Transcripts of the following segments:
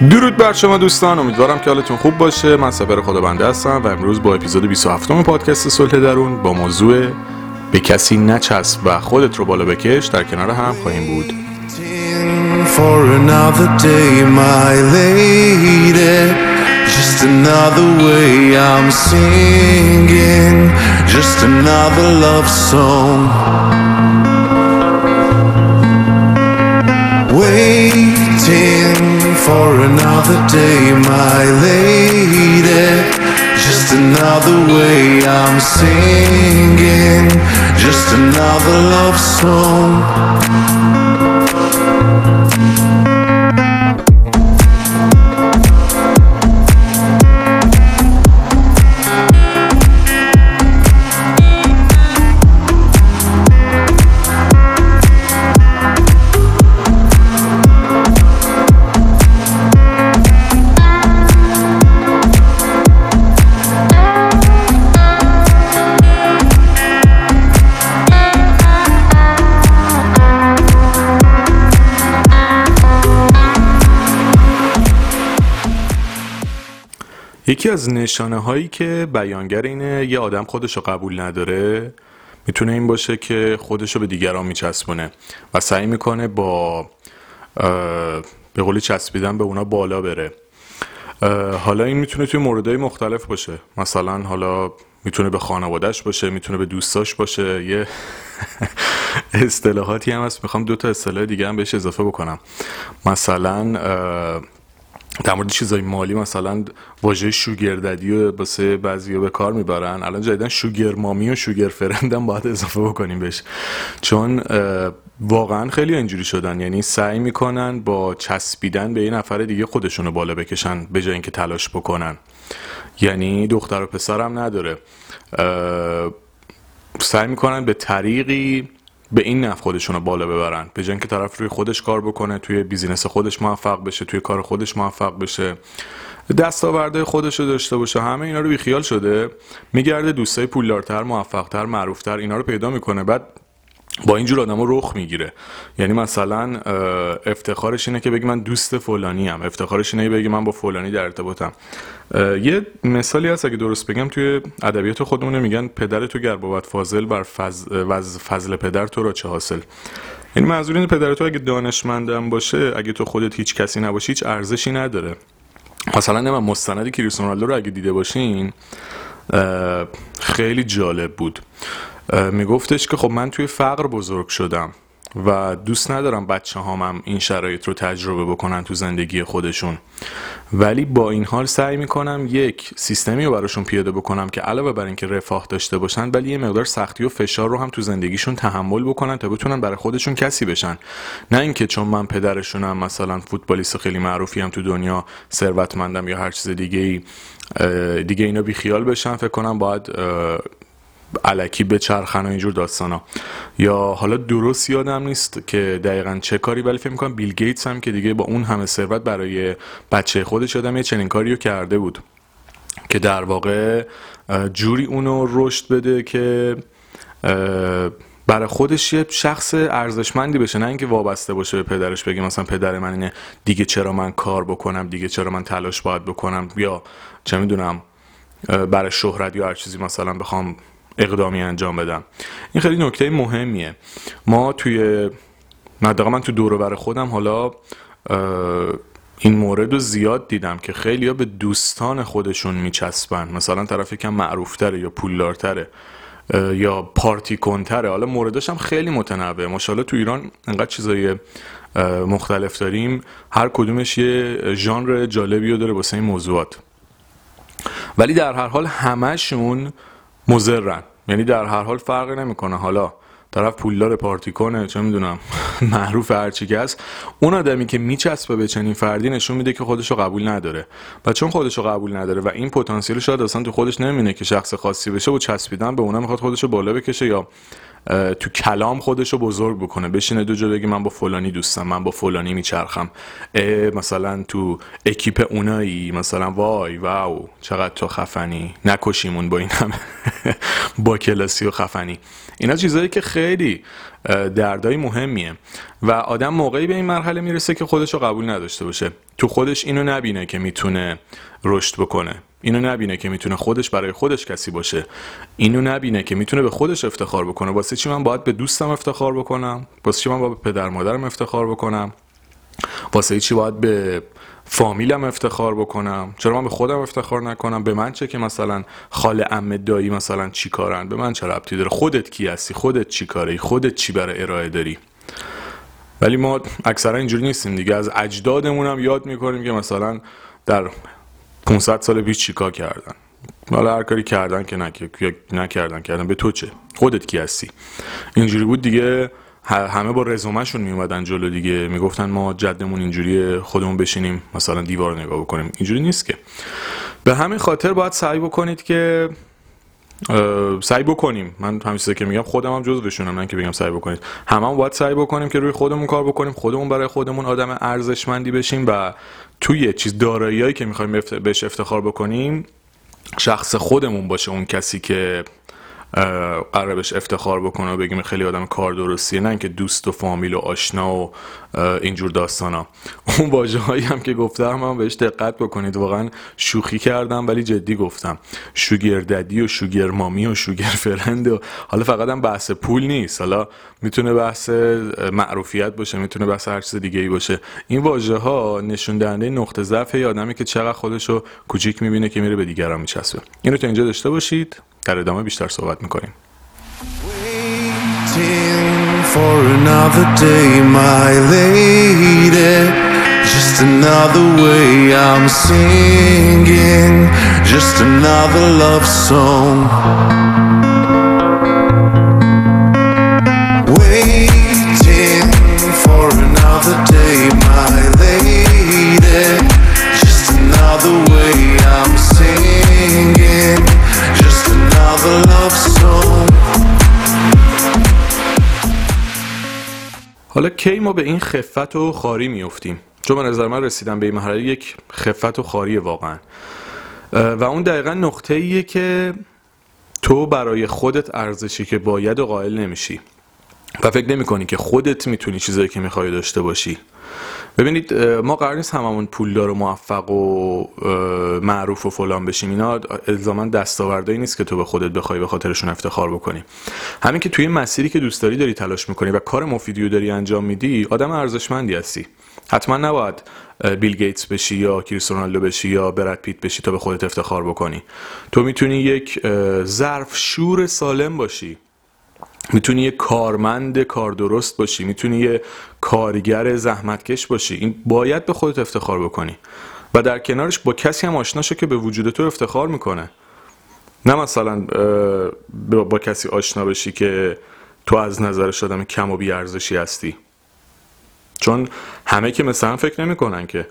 درود بر شما دوستان امیدوارم که حالتون خوب باشه من سپر خدا بنده هستم و امروز با اپیزود 27 پادکست صلح درون با موضوع به کسی نچسب و خودت رو بالا بکش در کنار هم خواهیم بود. Just another way I'm singing, just another love song. For another day, my lady. Just another way I'm singing, just another love song. یکی از نشانه هایی که بیانگر اینه یه آدم خودش رو قبول نداره می‌تونه این باشه که خودش رو به دیگران میچسبونه و سعی می‌کنه با به قولی چسبیدن به اونا بالا بره. حالا این می‌تونه توی موردهای مختلف باشه. مثلا حالا می‌تونه به خانوادهش باشه می‌تونه به دوستاش باشه. یه اصطلاحاتی هم هست. می‌خوام دو تا اصطلاح دیگه هم بهش اضافه بکنم. مثلا در مورد چیزای مالی مثلا واژه شوگرددی و واسه بعضیا به کار می‌برن. الان جدیدن شوگر مامی و شوگر فرند هم باید اضافه بکنیم بهش. چون واقعا خیلی اینجوری شدن. یعنی سعی می‌کنن با چسبیدن به یه نفر دیگه خودشونو بالا بکشن به جای اینکه تلاش بکنن. یعنی دختر و پسر هم نداره. سعی می‌کنن به طریقی به این نفع خودشون رو بالا ببرن. به که طرف روی خودش کار بکنه توی بیزینس خودش موفق بشه توی کار خودش موفق بشه دستاورده خودش رو داشته باشه همه اینا رو بیخیال شده. میگرده دوستای پولدارتر موفقتر معروفتر اینا رو پیدا می‌کنه. بعد با اینجور آدم رخ می‌گیره. یعنی مثلا افتخارش اینه که بگی من دوست فلانی هم افتخارش اینه که بگی من با فلانی در ارتباطم. یه مثالی هست اگه درست بگم توی ادبیات خودمونه میگن پدر تو گر بود فاضل بر فضل, فضل پدر تو را چه حاصل؟ یعنی منظور اینه پدر تو اگه دانشمندم باشه اگه تو خودت هیچ کسی نباشی هیچ ارزشی نداره. مثلا من مستندی کریستیانو رونالدو رو اگه دیده باشین خیلی جالب بود. میگفتش که خب من توی فقر بزرگ شدم و دوست ندارم بچه هامم این شرایط رو تجربه بکنن تو زندگی خودشون. ولی با این حال سعی می‌کنم یک سیستمی رو براشون پیاده بکنم که علاوه بر اینکه رفاه داشته باشن ولی یه مقدار سختی و فشار رو هم تو زندگیشون تحمل بکنن تا بتونن برای خودشون کسی بشن. نه اینکه چون من پدرشونم مثلا فوتبالیست خیلی معروفی هم تو دنیا ثروتمندم یا هر چیز دیگه ای دیگه اینا بی خیال بشن فکر کنم باید علکی به چرخن و اینجور داستانا. یا حالا درست یادم نیست که دقیقا چه کاری ولی فکر می‌کنم بیل گیتس هم که دیگه با اون همه ثروت برای بچه خودش آدم یه چنین کاری رو کرده بود. که در واقع جوری اونو رشد بده که برای خودش یه شخص ارزشمندی بشه. نه اینکه وابسته باشه به پدرش بگه مثلا پدر من اینه دیگه چرا من کار بکنم دیگه چرا من تلاش باید بکنم؟ یا چه می‌دونم برای شهرت یا هر چیزی مثلا بخوام اقدامی انجام بدم. این خیلی نکته مهمیه. ما توی حداقل من تو دور خودم حالا این مورد رو زیاد دیدم که خیلی به دوستان خودشون میچسبن. مثلا طرف یکم معروفتره یا پولدارتره یا پارتی کنتره حالا موردش هم خیلی متنوعه. ماشاءالله تو ایران انقدر چیزای مختلف داریم. هر کدومش یه ژانر جالبی رو داره واسه این موضوعات. ولی در هر حال همشون مزرن یعنی در هر حال فرقی نمی‌کنه. حالا طرف پولدار پارتی کنه چه می‌دونم معروف هرچی که هست. اون آدمی که میچسبه به چنین فردی نشون میده که خودشو قبول نداره. و چون خودشو قبول نداره و این پتانسیل شاید اصلا تو خودش نمینه که شخص خاصی بشه و چسبیدن به اونم می‌خواد خودشو بالا بکشه یا تو کلام خودش رو بزرگ بکنه. بشینه دو جا بگه من با فلانی دوستم من با فلانی میچرخم. مثلا تو اکیپ اونایی مثلا وای واو چقدر تو خفنی. نکشیمون با این همه. با کلاسی و خفنی. اینا چیزهایی که خیلی دردای مهمیه. و آدم موقعی به این مرحله می‌رسه که خودش رو قبول نداشته باشه. تو خودش اینو نبینه که می‌تونه رشد بکنه. اینو نبینه که می‌تونه خودش برای خودش کسی باشه. اینو نبینه که می‌تونه به خودش افتخار بکنه. واسه چی من باید به دوستم افتخار بکنم؟ واسه چی من باید به پدر مادرم افتخار بکنم؟ واسه چی باید به فامیلم افتخار بکنم؟ چرا من به خودم افتخار نکنم؟ به من چه که مثلا خاله ام دایی مثلا چی کارن؟ به من چه ربطی داره؟ خودت کی هستی؟ خودت چی کاری؟ خودت چی برای ارائه داری؟ ولی ما اکثرا اینجوری نیستیم دیگه. از اجدادمون هم یاد می‌کنیم که مثلا در 500 سال پیش چیکار کردن؟ حالا هر کاری کردن که نکردن. کردن به تو چه؟ خودت کی هستی؟ اینجوری بود دیگه همه با رزومهشون میومدن جلو دیگه. می‌گفتن ما جدمون اینجوری خودمون بشینیم مثلا دیوار نگاه بکنیم. اینجوری نیست که. به همین خاطر باید سعی بکنید که سعی بکنیم. من همیشه که میگم خودم هم جزوشونم من که بگم سعی بکنید. همه هم باید سعی بکنیم که روی خودمون کار بکنیم خودمون برای خودمون آدم ارزشمندی بشیم و توی چیز داراییایی که می‌خوایم بهش افتخار بکنیم شخص خودمون باشه اون کسی که قرار بهش افتخار بکنه و بگیم خیلی آدم کار درستیه نه که دوست و فامیل و آشنا و اینجور ها اون واژه هایی هم که گفتم هم بهش دقت بکنید. واقعا شوخی کردم ولی جدی گفتم. شوگر ددی و شوگر مامی و شوگر فرند و حالا فقط هم بحث پول نیست. حالا می‌تونه بحث معروفیت باشه می‌تونه بحث هر چیز دیگه ای باشه. این واژه ها نشون دهنده نقطه ضعف آدمی که چقدر خودشو کوچیک می‌بینه که میره به دیگران میچسبه. اینو تا اینجا داشته باشید. در ادامه بیشتر صحبت می‌کنیم for another day, my lady. Just another way I'm singing, just another love song. حالا کی ما به این خفت و خاری میفتیم چون به نظر من رسیدم به این مرحله یک خفت و خاری واقعا. و اون دقیقا نقطه ایه که تو برای خودت ارزشی که باید و قائل نمیشی. و فکر نمی کنی که خودت می‌تونی چیزایی که می‌خوای داشته باشی. ببینید ما قرار نیست هممون پولدار و موفق و معروف و فلان بشیم. اینا الزاما دستاوردهایی نیست که تو به خودت بخوای به خاطرشون افتخار بکنی. همین که توی مسیری که دوست داری داری تلاش می‌کنی و کار مفیدی رو داری انجام میدی آدم ارزشمندی هستی. حتما نباید بیل گیتس بشی یا کریس رونالدو بشی یا برد پیت بشی تا به خودت افتخار بکنی. تو می‌تونی یک ظرف شور سالم باشی. می‌تونی یه کارمند کار درست باشی می‌تونی یه کارگر زحمتکش باشی. این باید به خودت افتخار بکنی. و در کنارش با کسی هم آشنا که به وجود تو افتخار می‌کنه. نه مثلا با کسی آشنا بشی که تو از نظرش آدم کم و بیارزشی هستی. چون همه که مثلا فکر نمی‌کنن که.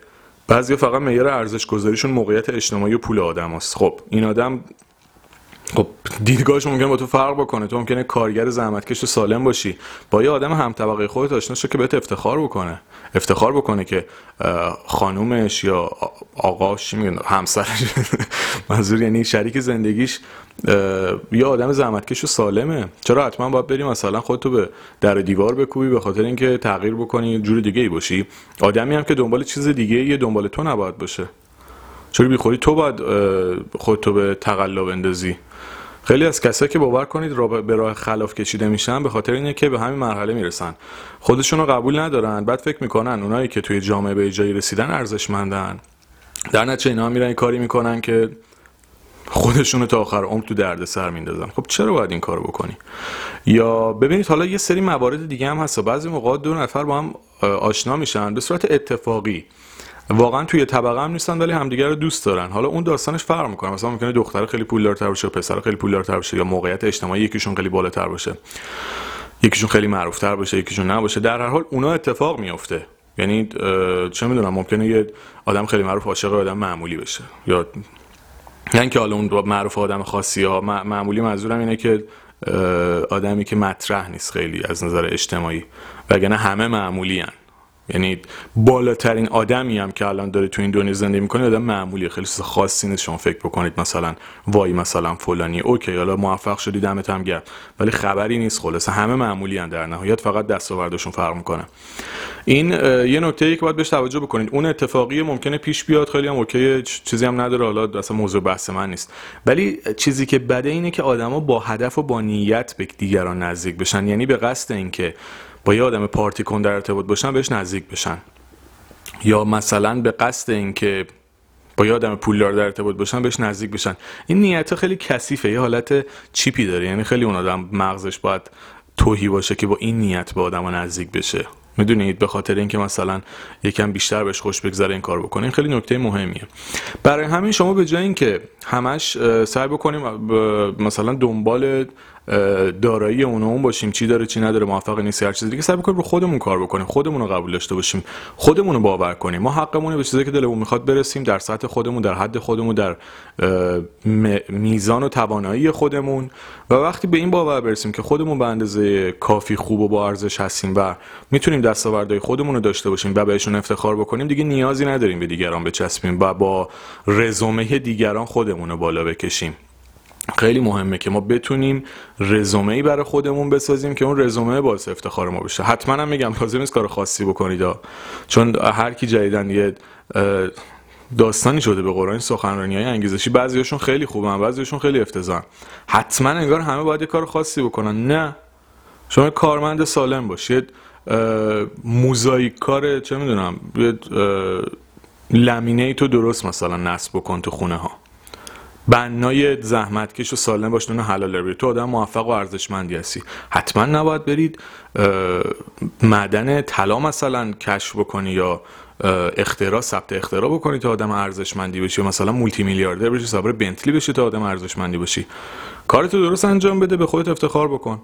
بعضی فقط معیار ارزش گذاریشون موقعیت اجتماعی و پول آدم هست. خب این آدم خب دیدگاهش ممکنه با تو فرق بکنه. تو ممکنه کارگر زحمتکش و سالم باشی. با یه آدم هم طبقه خودت آشنا شو که بهت افتخار بکنه. افتخار بکنه که خانومش یا آقاش میگن همسرش. منظور یعنی شریک زندگیش یه آدم زحمتکش و سالمه. چرا حتما باید بریم مثلا خودتو به در دیوار بکوبی به خاطر اینکه تغییر بکنی جور دیگه ای باشی؟ آدمی هم که دنبال چیز دیگه یه دنبال تو نباید باشه. چرا بیخوری تو باید خودتو به تقلا بندازی؟ خیلی از کسایی که باور کنید به راه خلاف کشیده میشن به خاطر اینه که به همین مرحله می‌رسن. خودشون رو قبول ندارن بعد فکر می‌کنن اونایی که توی جامعه به جایی رسیدن ارزشمندن. در نتیجه اینا میرن کاری می‌کنن که خودشون تا آخر عمر تو درد سر میندازن. خب چرا باید این کارو بکنی؟ یا ببینید حالا یه سری موارد دیگه هم هست. بعضی موقع دو نفر با هم آشنا میشن. به صورت اتفاقی. واقعا توی طبقه هم نیستن ولی همدیگه رو دوست دارن. حالا اون داستانش فرق می‌کنه. مثلا ممکنه دختر خیلی پولدارتر باشه پسر خیلی پولدارتر باشه یا موقعیت اجتماعی یکیشون خیلی بالاتر باشه. یکیشون خیلی معروفتر باشه یکیشون نباشه. در هر حال اونا اتفاق میفته یعنی چه می‌دونم ممکنه یه آدم خیلی معروف عاشق آدم معمولی بشه. یا یعنی که حالا اون معروف آدم خاصی ها معمولی منظورم اینه که آدمی که مطرح نیست خیلی از نظر اجتماعی. وگرنه همه معمولی هن. یعنی بالاترین آدمی هم که الان داره تو این دنیا زندگی می‌کنه آدم معمولی خیلی چیز خاصی نیست. شما فکر بکنید مثلا وای مثلا فلانی اوکی حالا موفق شدی دمت هم گرم. ولی خبری نیست. خلاصه همه معمولی هم در نهایت. فقط دستاوردشون فرق می‌کنه. این یه نکته ای که باید بهش توجه بکنید. اون اتفاقی ممکنه پیش بیاد. خیلی هم اوکی. چیزی هم نداره. حالا اصلا موضوع بحث من نیست. ولی چیزی که بده اینه که آدما با هدف و با نیت به دیگران نزدیک بشن. یعنی به قصد اینکه با یه آدم پارتی کن در ارتباط باشن بهش نزدیک بشن. یا مثلا به قصد اینکه با یه آدم پولدار در ارتباط باشن بهش نزدیک بشن. این نیت خیلی کثیفه یه حالت چیپی داره. یعنی خیلی اون آدم مغزش باید توهی باشه که با این نیت به آدم نزدیک بشه. می‌دونید به خاطر اینکه مثلا یکم بیشتر بهش خوش بگذره این کار بکنه. این خیلی نکته مهمیه. برای همین شما به جای اینکه همش سعی بکنیم مثلا دنبال دارایی اون اون باشیم چی داره چی نداره موفق نیست هر چیزی دیگه. سعی بکنیم رو خودمون کار بکنیم خودمون رو قبول داشته باشیم خودمون رو باور کنیم. ما حقمونه به چیزی که دلمون می‌خواد برسیم در سطح خودمون در حد خودمون در میزان و توانایی خودمون. و وقتی به این باور برسیم که خودمون به اندازه کافی خوب و با ارزش هستیم و می‌تونیم دستاوردهای خودمون رو داشته باشیم و بهشون افتخار بکنیم دیگه نیازی نداریم به دیگران بچسبیم و با رزومه دیگران خودمون رو بالا بکشیم. خیلی مهمه که ما بتونیم رزومه ای برای خودمون بسازیم که اون رزومه باعث افتخار ما بشه. حتما هم میگم لازم نیست کار خاصی بکنید چون هر کی جدیدن یه داستانی شده به قرآن سخنرانی های انگیزشی بعضیشون خیلی خوبن بعضیشون خیلی افتضاحن. حتما انگار همه باید کار خاصی بکنن. نه. شما کارمند سالم باشید موزاییک کار چه می‌دونم لامینه ای تو درست مثلا نصب بکن تو خونه ها بنای زحمتکش و سالم باش نون حلال بری تو آدم موفق و ارزشمندی هستی. حتما نباید برید معدن طلا مثلا کشف بکنی یا اختراع ثبت اختراع بکنی تا آدم ارزشمندی بشی. مثلا مولتی میلیاردر بشی صاحب بنتلی بشی تا آدم ارزشمندی بشی. کارتو درست انجام بده به خودت افتخار بکن.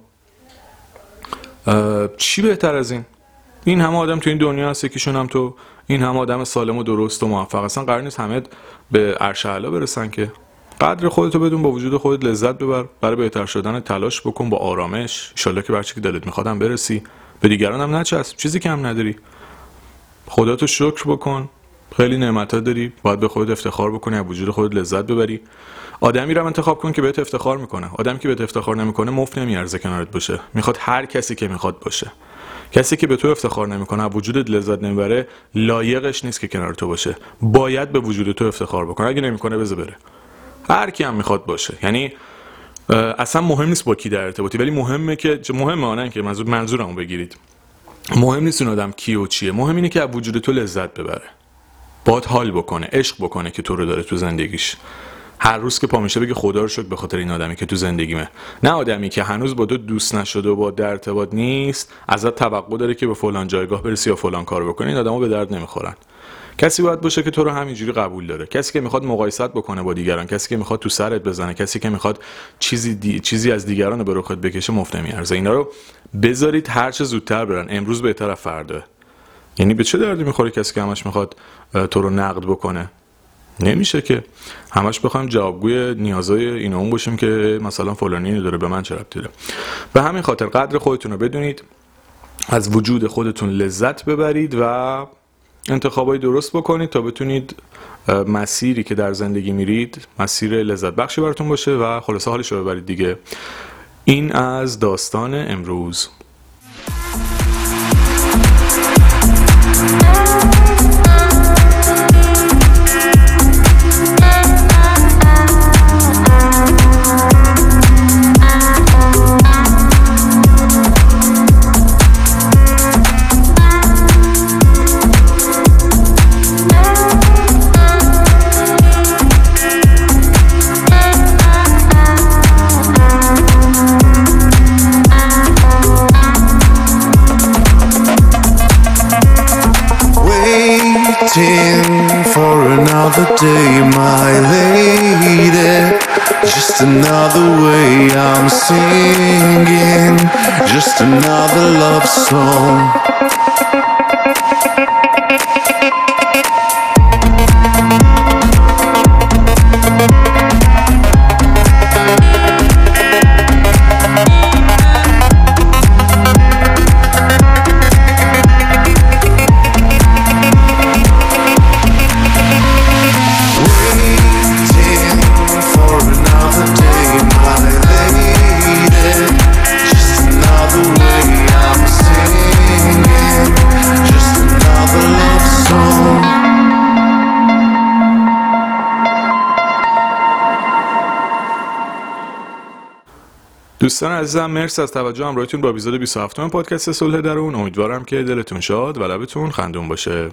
چی بهتر از این؟ این همه آدم تو این دنیا هست یکیشون هم تو. این همه آدم سالم و درست و موفق هستن. قرار نیست همه به عرش برسن که. قدر خودتو بدون با وجود خودت لذت ببر برای بهتر شدن تلاش بکن با آرامش. انشالله که برچی که دلت میخوادم برسی. به دیگران هم نچسب چیزی کم نداری. خودتو شکر بکن. خیلی نعمت داری. باید به خودت افتخار بکنی از وجود خودت لذت ببری. آدمی رو انتخاب کن که بهت افتخار می‌کنه. آدمی که بهت افتخار نمی‌کنه مفت نمیارزه کنارت باشه. می‌خواد هر کسی که می‌خواد باشه. کسی که به تو افتخار نمی‌کنه وجودت لذت نمی‌بره لایقش نیست که کنار تو باشه. باید به وجود تو افتخار بکنه. اگه نمی‌کنه بذار بره. هر کی هم می‌خواد باشه. یعنی اصلا مهم نیست با کی در ارتباطی ولی مهمه که مهمه آنن که منظور منظورمو بگیرید. مهم نیست اون آدم کی و چیه. مهم اینه که از وجود تو لذت ببره. باد حال بکنه عشق بکنه که تو رو داره تو زندگیش. هر روز که پا میشه بگه خدا رو شکر به خاطر این آدمی که تو زندگیمه. نه آدمی که هنوز با تو دوست نشده و با در ارتباط نیست ازت توقع داره که به فلان جایگاه برسی یا فلان کار بکنی این آدما به درد نمی‌خورن. کسی باید باشه که تو رو همینجوری قبول داره. کسی که می‌خواد مقایست بکنه با دیگران کسی که می‌خواد تو سرت بزنه کسی که می‌خواد چیزی چیزی از دیگران رو به رخت بکشه مفت نمیارزه. اینا رو بذارید هر چه زودتر برن. امروز بهتر از فردا. یعنی به چه دردی می‌خوره کسی که همش می‌خواد تو رو نقد بکنه؟ نمیشه که همش بخوایم جوابگوی نیازای اینا اون باشیم که مثلا فلانی داره به من چه ربطی داره. به همین خاطر قدر خودتون رو بدونید از وجود خودتون لذت ببرید و انتخابای درست بکنید تا بتونید مسیری که در زندگی میرید مسیر لذت بخشی براتون باشه و خلاصه حالش رو ببرید دیگه. این از داستان امروز. Another way I'm singing, just another love song. دوستان عزیزم مرسی از توجه همراهتون با اپیزود 27 پادکست صلح درون. امیدوارم که دلتون شاد و لبتون خندون باشه.